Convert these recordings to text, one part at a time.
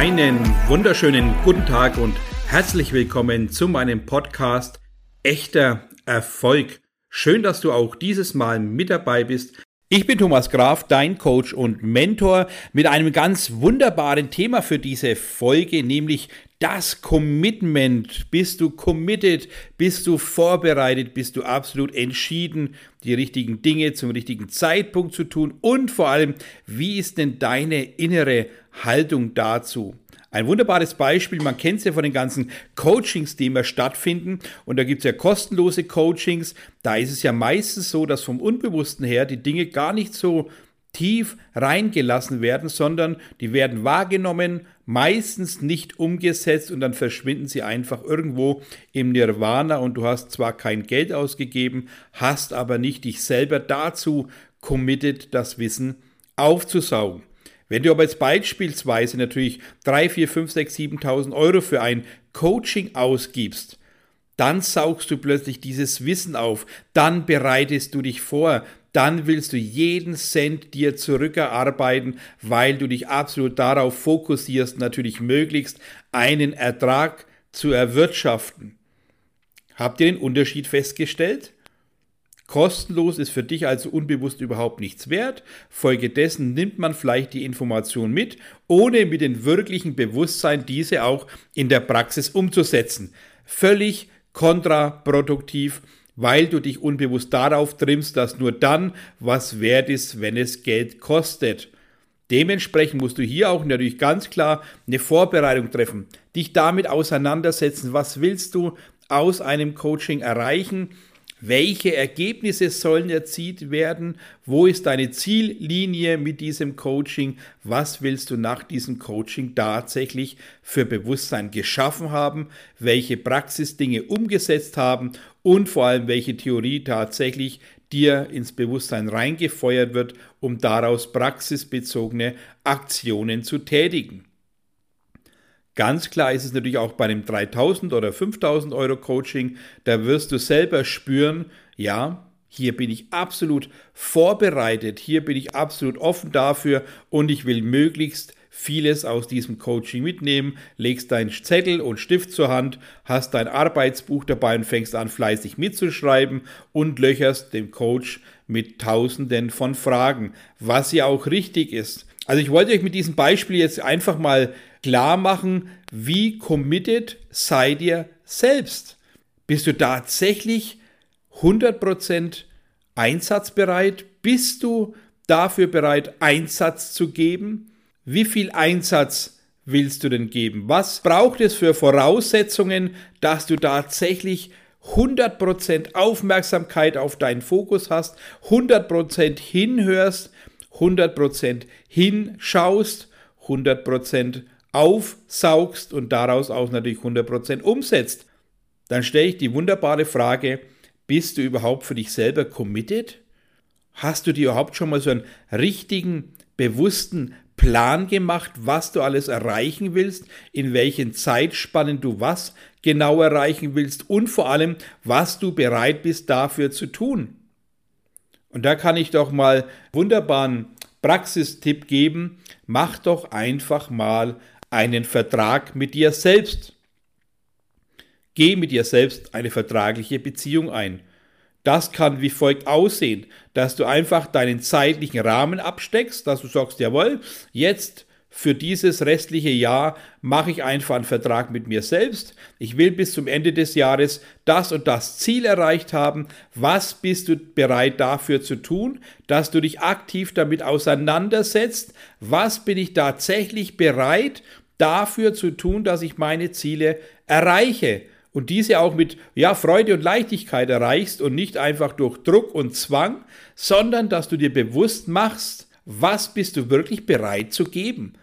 Einen wunderschönen guten Tag und herzlich willkommen zu meinem Podcast Echter Erfolg. Schön, dass du auch dieses Mal mit dabei bist. Ich bin Thomas Graf, dein Coach und Mentor mit einem ganz wunderbaren Thema für diese Folge, nämlich das Commitment. Bist du committed? Bist du vorbereitet? Bist du absolut entschieden, die richtigen Dinge zum richtigen Zeitpunkt zu tun? Und vor allem, wie ist denn deine innere Haltung dazu? Ein wunderbares Beispiel, man kennt es ja von den ganzen Coachings, die immer stattfinden. Und da gibt es ja kostenlose Coachings. Da ist es ja meistens so, dass vom Unbewussten her die Dinge gar nicht so tief reingelassen werden, sondern die werden wahrgenommen, meistens nicht umgesetzt und dann verschwinden sie einfach irgendwo im Nirvana und du hast zwar kein Geld ausgegeben, hast aber nicht dich selber dazu committed, das Wissen aufzusaugen. Wenn du aber jetzt beispielsweise natürlich 3, 4, 5, 6, 7.000 Euro für ein Coaching ausgibst, dann saugst du plötzlich dieses Wissen auf, dann bereitest du dich vor, dann willst du jeden Cent dir zurückerarbeiten, weil du dich absolut darauf fokussierst, natürlich möglichst einen Ertrag zu erwirtschaften. Habt ihr den Unterschied festgestellt? Kostenlos ist für dich also unbewusst überhaupt nichts wert. Folgedessen nimmt man vielleicht die Information mit, ohne mit dem wirklichen Bewusstsein diese auch in der Praxis umzusetzen. Völlig kontraproduktiv, weil du dich unbewusst darauf trimmst, dass nur dann was wert ist, wenn es Geld kostet. Dementsprechend musst du hier auch natürlich ganz klar eine Vorbereitung treffen, dich damit auseinandersetzen, was willst du aus einem Coaching erreichen, welche Ergebnisse sollen erzielt werden? Wo ist deine Ziellinie mit diesem Coaching? Was willst du nach diesem Coaching tatsächlich für Bewusstsein geschaffen haben? Welche Praxisdinge umgesetzt haben? Und vor allem, welche Theorie tatsächlich dir ins Bewusstsein reingefeuert wird, um daraus praxisbezogene Aktionen zu tätigen. Ganz klar ist es natürlich auch bei einem 3000 oder 5000 Euro Coaching, da wirst du selber spüren, ja, hier bin ich absolut vorbereitet, hier bin ich absolut offen dafür und ich will möglichst vieles aus diesem Coaching mitnehmen, legst deinen Zettel und Stift zur Hand, hast dein Arbeitsbuch dabei und fängst an fleißig mitzuschreiben und löcherst dem Coach mit tausenden von Fragen, was ja auch richtig ist. Also ich wollte euch mit diesem Beispiel jetzt einfach mal klar machen, wie committed seid ihr selbst? Bist du tatsächlich 100% einsatzbereit? Bist du dafür bereit, Einsatz zu geben? Wie viel Einsatz willst du denn geben? Was braucht es für Voraussetzungen, dass du tatsächlich 100% Aufmerksamkeit auf deinen Fokus hast, 100% hinhörst, 100% hinschaust, 100% aufsaugst und daraus auch natürlich 100% umsetzt, dann stelle ich die wunderbare Frage, bist du überhaupt für dich selber committed? Hast du dir überhaupt schon mal so einen richtigen, bewussten Plan gemacht, was du alles erreichen willst, in welchen Zeitspannen du was genau erreichen willst und vor allem, was du bereit bist dafür zu tun? Und da kann ich doch mal wunderbaren Praxistipp geben, mach doch einfach mal einen Vertrag mit dir selbst. Geh mit dir selbst eine vertragliche Beziehung ein. Das kann wie folgt aussehen, dass du einfach deinen zeitlichen Rahmen absteckst, dass du sagst, jawohl, jetzt für dieses restliche Jahr mache ich einfach einen Vertrag mit mir selbst. Ich will bis zum Ende des Jahres das und das Ziel erreicht haben. Was bist du bereit dafür zu tun, dass du dich aktiv damit auseinandersetzt? Was bin ich tatsächlich bereit dafür zu tun, dass ich meine Ziele erreiche? Und diese auch mit ja, Freude und Leichtigkeit erreichst und nicht einfach durch Druck und Zwang, sondern dass du dir bewusst machst, was bist du wirklich bereit zu geben?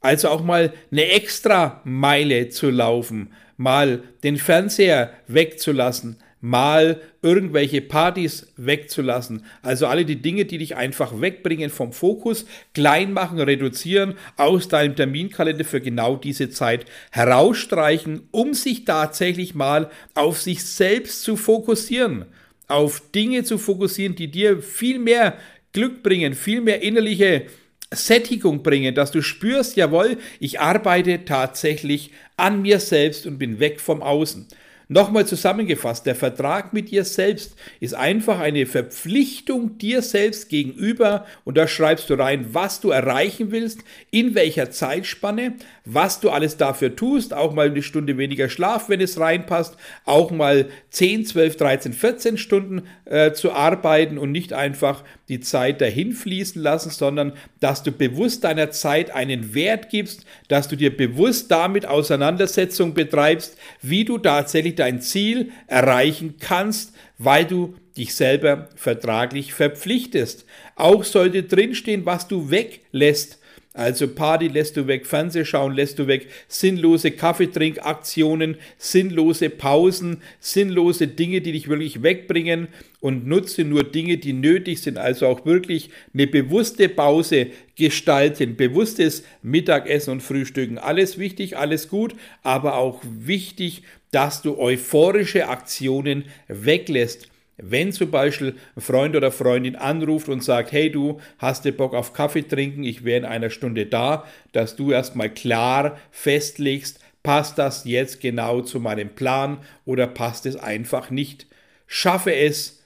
Also auch mal eine extra Meile zu laufen, mal den Fernseher wegzulassen, mal irgendwelche Partys wegzulassen. Also alle die Dinge, die dich einfach wegbringen vom Fokus, klein machen, reduzieren, aus deinem Terminkalender für genau diese Zeit herausstreichen, um sich tatsächlich mal auf sich selbst zu fokussieren, auf Dinge zu fokussieren, die dir viel mehr Glück bringen, viel mehr innerliche Sättigung bringen, dass du spürst, jawohl, ich arbeite tatsächlich an mir selbst und bin weg vom Außen. Nochmal zusammengefasst, der Vertrag mit dir selbst ist einfach eine Verpflichtung dir selbst gegenüber und da schreibst du rein, was du erreichen willst, in welcher Zeitspanne, was du alles dafür tust, auch mal eine Stunde weniger Schlaf, wenn es reinpasst, auch mal 10, 12, 13, 14 Stunden äh, zu arbeiten und nicht einfach die Zeit dahin fließen lassen, sondern dass du bewusst deiner Zeit einen Wert gibst, dass du dir bewusst damit Auseinandersetzung betreibst, wie du tatsächlich dein Ziel erreichen kannst, weil du dich selber vertraglich verpflichtest. Auch sollte drinstehen, was du weglässt also Party lässt du weg, Fernsehschauen lässt du weg, sinnlose Kaffeetrinkaktionen, sinnlose Pausen, sinnlose Dinge, die dich wirklich wegbringen und nutze nur Dinge, die nötig sind. Also auch wirklich eine bewusste Pause gestalten, bewusstes Mittagessen und Frühstücken. Alles wichtig, alles gut, aber auch wichtig, dass du euphorische Aktionen weglässt. Wenn zum Beispiel ein Freund oder Freundin anruft und sagt, hey du, hast du Bock auf Kaffee trinken, ich wäre in einer Stunde da, dass du erstmal klar festlegst, passt das jetzt genau zu meinem Plan oder passt es einfach nicht. Schaffe es,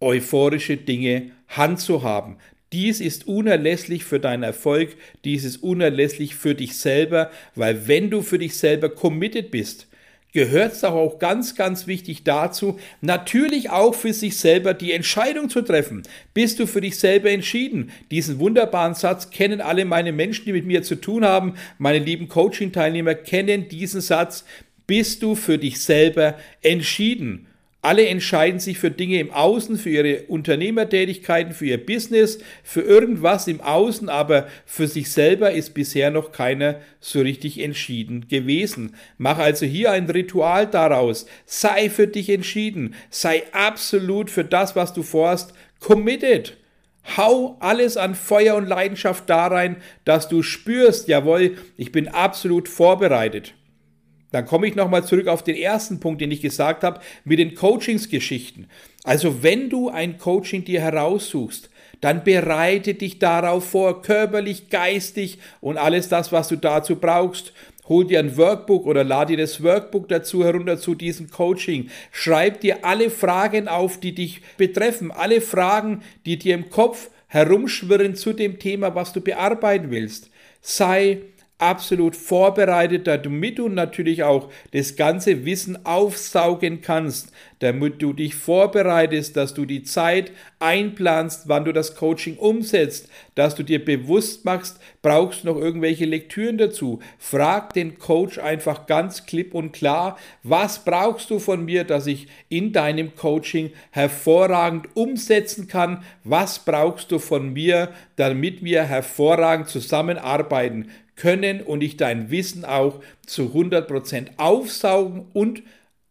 euphorische Dinge handzuhaben. Dies ist unerlässlich für deinen Erfolg, dies ist unerlässlich für dich selber, weil wenn du für dich selber committed bist, gehört es auch ganz, ganz wichtig dazu, natürlich auch für sich selber die Entscheidung zu treffen. Bist du für dich selber entschieden? Diesen wunderbaren Satz kennen alle meine Menschen, die mit mir zu tun haben. Meine lieben Coaching-Teilnehmer kennen diesen Satz. Bist du für dich selber entschieden? Alle entscheiden sich für Dinge im Außen, für ihre Unternehmertätigkeiten, für ihr Business, für irgendwas im Außen, aber für sich selber ist bisher noch keiner so richtig entschieden gewesen. Mach also hier ein Ritual daraus. Sei für dich entschieden. Sei absolut für das, was du vorhast, committed. Hau alles an Feuer und Leidenschaft da rein, dass du spürst, jawohl, ich bin absolut vorbereitet. Dann komme ich nochmal zurück auf den ersten Punkt, den ich gesagt habe, mit den Coachingsgeschichten. Also wenn du ein Coaching dir heraussuchst, dann bereite dich darauf vor, körperlich, geistig und alles das, was du dazu brauchst. Hol dir ein Workbook oder lade dir das Workbook dazu herunter zu diesem Coaching. Schreib dir alle Fragen auf, die dich betreffen, alle Fragen, die dir im Kopf herumschwirren zu dem Thema, was du bearbeiten willst. Sei absolut vorbereitet, damit du natürlich auch das ganze Wissen aufsaugen kannst, damit du dich vorbereitest, dass du die Zeit einplanst, wann du das Coaching umsetzt, dass du dir bewusst machst, brauchst du noch irgendwelche Lektüren dazu. Frag den Coach einfach ganz klipp und klar, was brauchst du von mir, dass ich in deinem Coaching hervorragend umsetzen kann? Was brauchst du von mir, damit wir hervorragend zusammenarbeiten? Können und ich dein Wissen auch zu 100% aufsaugen und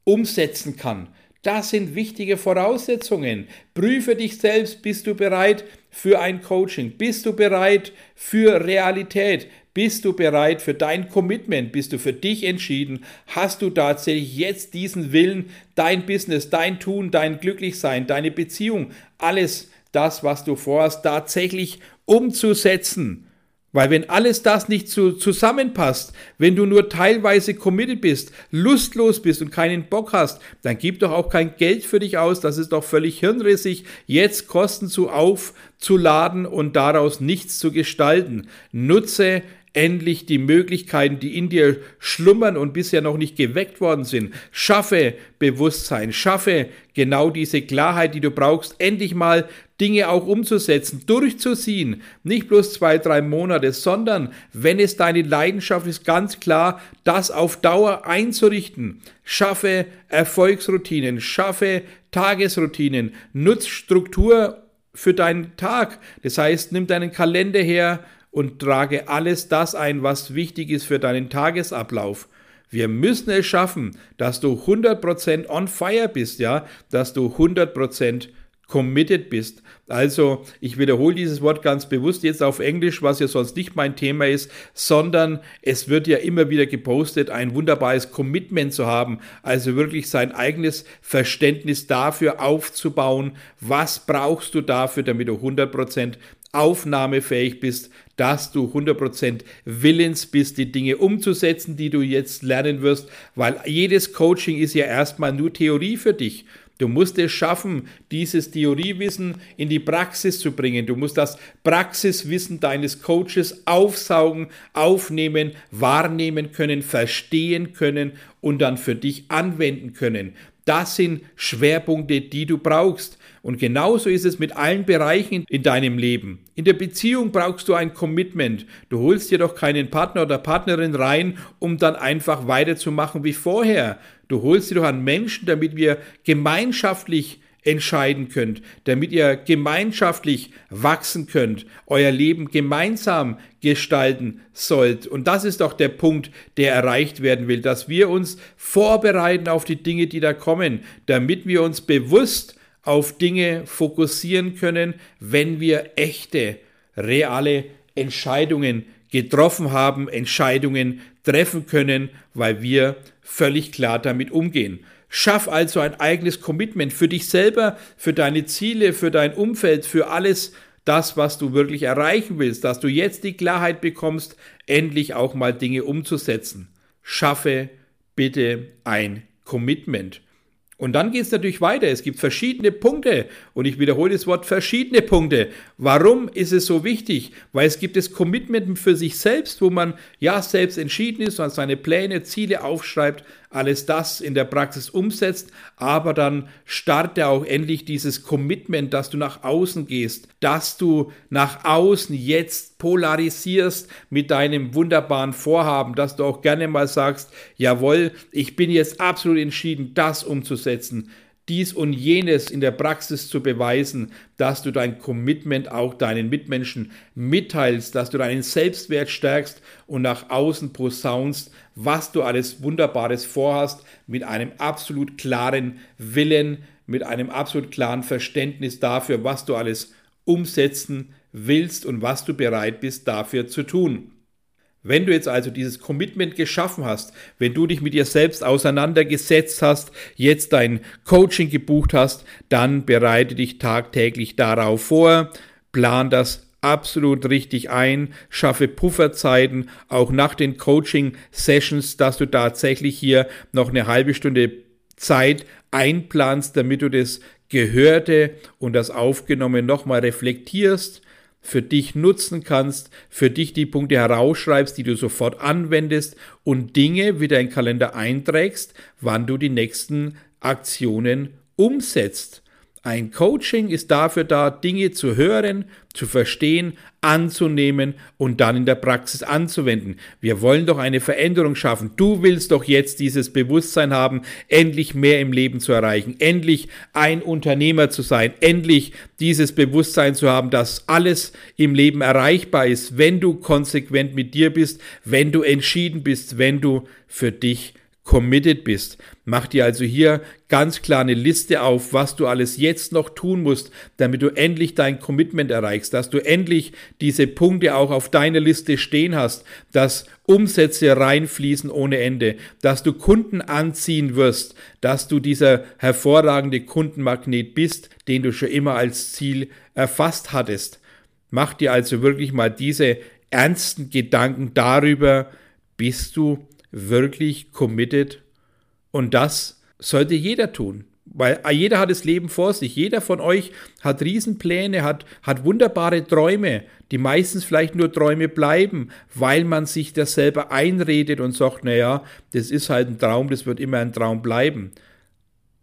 umsetzen kann. Das sind wichtige Voraussetzungen. Prüfe dich selbst, bist du bereit für ein Coaching? Bist du bereit für Realität? Bist du bereit für dein Commitment? Bist du für dich entschieden? Hast du tatsächlich jetzt diesen Willen, dein Business, dein Tun, dein Glücklichsein, deine Beziehung, alles das, was du vorhast, tatsächlich umzusetzen? Weil wenn alles das nicht zu, zusammenpasst, wenn du nur teilweise committed bist, lustlos bist und keinen Bock hast, dann gib doch auch kein Geld für dich aus. Das ist doch völlig hirnrissig, jetzt Kosten zu aufzuladen und daraus nichts zu gestalten. Nutze endlich die Möglichkeiten, die in dir schlummern und bisher noch nicht geweckt worden sind. Schaffe Bewusstsein, schaffe genau diese Klarheit, die du brauchst, endlich mal Dinge auch umzusetzen, durchzuziehen. Nicht bloß zwei, drei Monate, sondern wenn es deine Leidenschaft ist, ganz klar, das auf Dauer einzurichten. Schaffe Erfolgsroutinen, schaffe Tagesroutinen, nutz Struktur für deinen Tag. Das heißt, nimm deinen Kalender her, und trage alles das ein, was wichtig ist für deinen Tagesablauf. Wir müssen es schaffen, dass du 100% on fire bist, ja, dass du 100% committed bist. Also, ich wiederhole dieses Wort ganz bewusst jetzt auf Englisch, was ja sonst nicht mein Thema ist, sondern es wird ja immer wieder gepostet, ein wunderbares Commitment zu haben, also wirklich sein eigenes Verständnis dafür aufzubauen, was brauchst du dafür, damit du 100% aufnahmefähig bist, dass du 100% willens bist, die Dinge umzusetzen, die du jetzt lernen wirst, weil jedes Coaching ist ja erstmal nur Theorie für dich. Du musst es schaffen, dieses Theoriewissen in die Praxis zu bringen. Du musst das Praxiswissen deines Coaches aufsaugen, aufnehmen, wahrnehmen können, verstehen können und dann für dich anwenden können. Das sind Schwerpunkte, die du brauchst. Und genauso ist es mit allen Bereichen in deinem Leben. In der Beziehung brauchst du ein Commitment. Du holst dir doch keinen Partner oder Partnerin rein, um dann einfach weiterzumachen wie vorher. Du holst dir doch einen Menschen, damit wir gemeinschaftlich entscheiden könnt, damit ihr gemeinschaftlich wachsen könnt, euer Leben gemeinsam gestalten sollt. Und das ist doch der Punkt, der erreicht werden will, dass wir uns vorbereiten auf die Dinge, die da kommen, damit wir uns bewusst auf Dinge fokussieren können, wenn wir echte, reale Entscheidungen getroffen haben, Entscheidungen treffen können, weil wir völlig klar damit umgehen. Schaff also ein eigenes Commitment für dich selber, für deine Ziele, für dein Umfeld, für alles das, was du wirklich erreichen willst, dass du jetzt die Klarheit bekommst, endlich auch mal Dinge umzusetzen. Schaffe bitte ein Commitment. Und dann geht es natürlich weiter. Es gibt verschiedene Punkte und ich wiederhole das Wort verschiedene Punkte. Warum ist es so wichtig? Weil es gibt das Commitment für sich selbst, wo man ja selbst entschieden ist und seine Pläne, Ziele aufschreibt, alles das in der Praxis umsetzt, aber dann starte auch endlich dieses Commitment, dass du nach außen gehst, dass du nach außen jetzt polarisierst mit deinem wunderbaren Vorhaben, dass du auch gerne mal sagst, jawohl, ich bin jetzt absolut entschieden, das umzusetzen dies und jenes in der Praxis zu beweisen, dass du dein Commitment auch deinen Mitmenschen mitteilst, dass du deinen Selbstwert stärkst und nach außen posaunst, was du alles Wunderbares vorhast, mit einem absolut klaren Willen, mit einem absolut klaren Verständnis dafür, was du alles umsetzen willst und was du bereit bist dafür zu tun. Wenn du jetzt also dieses Commitment geschaffen hast, wenn du dich mit dir selbst auseinandergesetzt hast, jetzt dein Coaching gebucht hast, dann bereite dich tagtäglich darauf vor, plan das absolut richtig ein, schaffe Pufferzeiten, auch nach den Coaching-Sessions, dass du tatsächlich hier noch eine halbe Stunde Zeit einplanst, damit du das Gehörte und das Aufgenommene nochmal reflektierst für dich nutzen kannst, für dich die Punkte herausschreibst, die du sofort anwendest und Dinge wieder in den Kalender einträgst, wann du die nächsten Aktionen umsetzt. Ein Coaching ist dafür da, Dinge zu hören, zu verstehen, anzunehmen und dann in der Praxis anzuwenden. Wir wollen doch eine Veränderung schaffen. Du willst doch jetzt dieses Bewusstsein haben, endlich mehr im Leben zu erreichen, endlich ein Unternehmer zu sein, endlich dieses Bewusstsein zu haben, dass alles im Leben erreichbar ist, wenn du konsequent mit dir bist, wenn du entschieden bist, wenn du für dich committed bist. Mach dir also hier ganz klar eine Liste auf, was du alles jetzt noch tun musst, damit du endlich dein Commitment erreichst, dass du endlich diese Punkte auch auf deiner Liste stehen hast, dass Umsätze reinfließen ohne Ende, dass du Kunden anziehen wirst, dass du dieser hervorragende Kundenmagnet bist, den du schon immer als Ziel erfasst hattest. Mach dir also wirklich mal diese ernsten Gedanken darüber, bist du wirklich committed. Und das sollte jeder tun. Weil jeder hat das Leben vor sich. Jeder von euch hat Riesenpläne, hat, hat wunderbare Träume, die meistens vielleicht nur Träume bleiben, weil man sich das selber einredet und sagt, naja, das ist halt ein Traum, das wird immer ein Traum bleiben.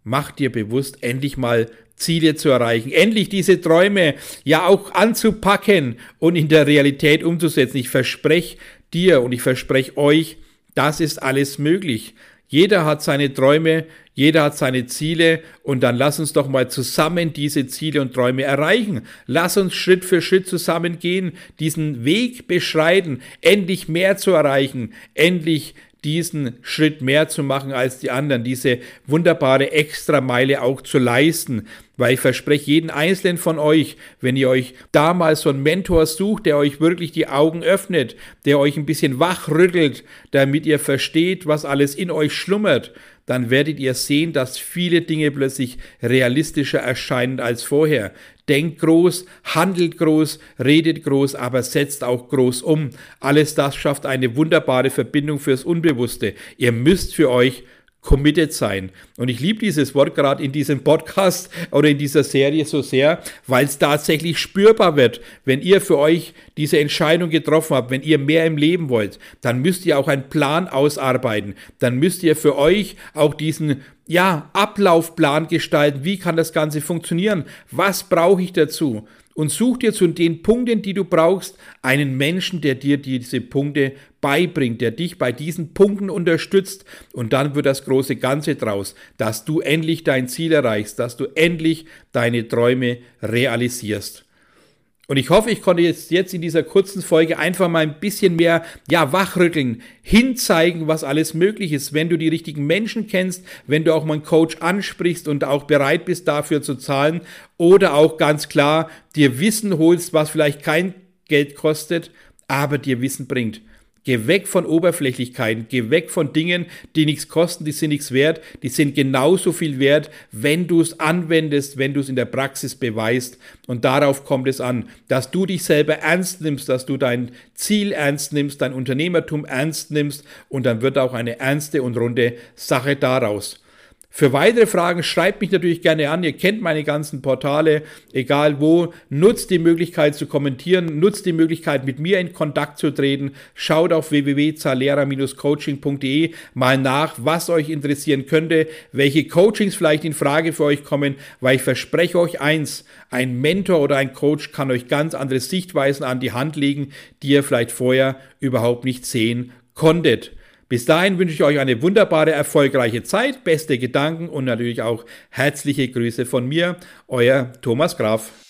Mach dir bewusst, endlich mal Ziele zu erreichen, endlich diese Träume ja auch anzupacken und in der Realität umzusetzen. Ich verspreche dir und ich verspreche euch, das ist alles möglich. Jeder hat seine Träume, jeder hat seine Ziele und dann lass uns doch mal zusammen diese Ziele und Träume erreichen. Lass uns Schritt für Schritt zusammengehen, diesen Weg beschreiten, endlich mehr zu erreichen, endlich diesen Schritt mehr zu machen als die anderen, diese wunderbare Extrameile auch zu leisten. Weil ich verspreche jeden einzelnen von euch, wenn ihr euch damals so einen Mentor sucht, der euch wirklich die Augen öffnet, der euch ein bisschen wachrüttelt, damit ihr versteht, was alles in euch schlummert, dann werdet ihr sehen, dass viele Dinge plötzlich realistischer erscheinen als vorher. Denkt groß, handelt groß, redet groß, aber setzt auch groß um. Alles das schafft eine wunderbare Verbindung fürs Unbewusste. Ihr müsst für euch committed sein. Und ich liebe dieses Wort gerade in diesem Podcast oder in dieser Serie so sehr, weil es tatsächlich spürbar wird. Wenn ihr für euch diese Entscheidung getroffen habt, wenn ihr mehr im Leben wollt, dann müsst ihr auch einen Plan ausarbeiten. Dann müsst ihr für euch auch diesen ja, Ablaufplan gestalten. Wie kann das Ganze funktionieren? Was brauche ich dazu? Und such dir zu den Punkten, die du brauchst, einen Menschen, der dir diese Punkte beibringt, der dich bei diesen Punkten unterstützt und dann wird das große Ganze draus, dass du endlich dein Ziel erreichst, dass du endlich deine Träume realisierst. Und ich hoffe, ich konnte jetzt, jetzt in dieser kurzen Folge einfach mal ein bisschen mehr, ja, wachrütteln, hinzeigen, was alles möglich ist. Wenn du die richtigen Menschen kennst, wenn du auch mal einen Coach ansprichst und auch bereit bist, dafür zu zahlen oder auch ganz klar dir Wissen holst, was vielleicht kein Geld kostet, aber dir Wissen bringt. Geh weg von Oberflächlichkeiten, geh weg von Dingen, die nichts kosten, die sind nichts wert, die sind genauso viel wert, wenn du es anwendest, wenn du es in der Praxis beweist. Und darauf kommt es an, dass du dich selber ernst nimmst, dass du dein Ziel ernst nimmst, dein Unternehmertum ernst nimmst und dann wird auch eine ernste und runde Sache daraus. Für weitere Fragen schreibt mich natürlich gerne an. Ihr kennt meine ganzen Portale, egal wo. Nutzt die Möglichkeit zu kommentieren, nutzt die Möglichkeit mit mir in Kontakt zu treten. Schaut auf www.zalera-coaching.de mal nach, was euch interessieren könnte, welche Coachings vielleicht in Frage für euch kommen, weil ich verspreche euch eins, ein Mentor oder ein Coach kann euch ganz andere Sichtweisen an die Hand legen, die ihr vielleicht vorher überhaupt nicht sehen konntet. Bis dahin wünsche ich euch eine wunderbare, erfolgreiche Zeit, beste Gedanken und natürlich auch herzliche Grüße von mir, euer Thomas Graf.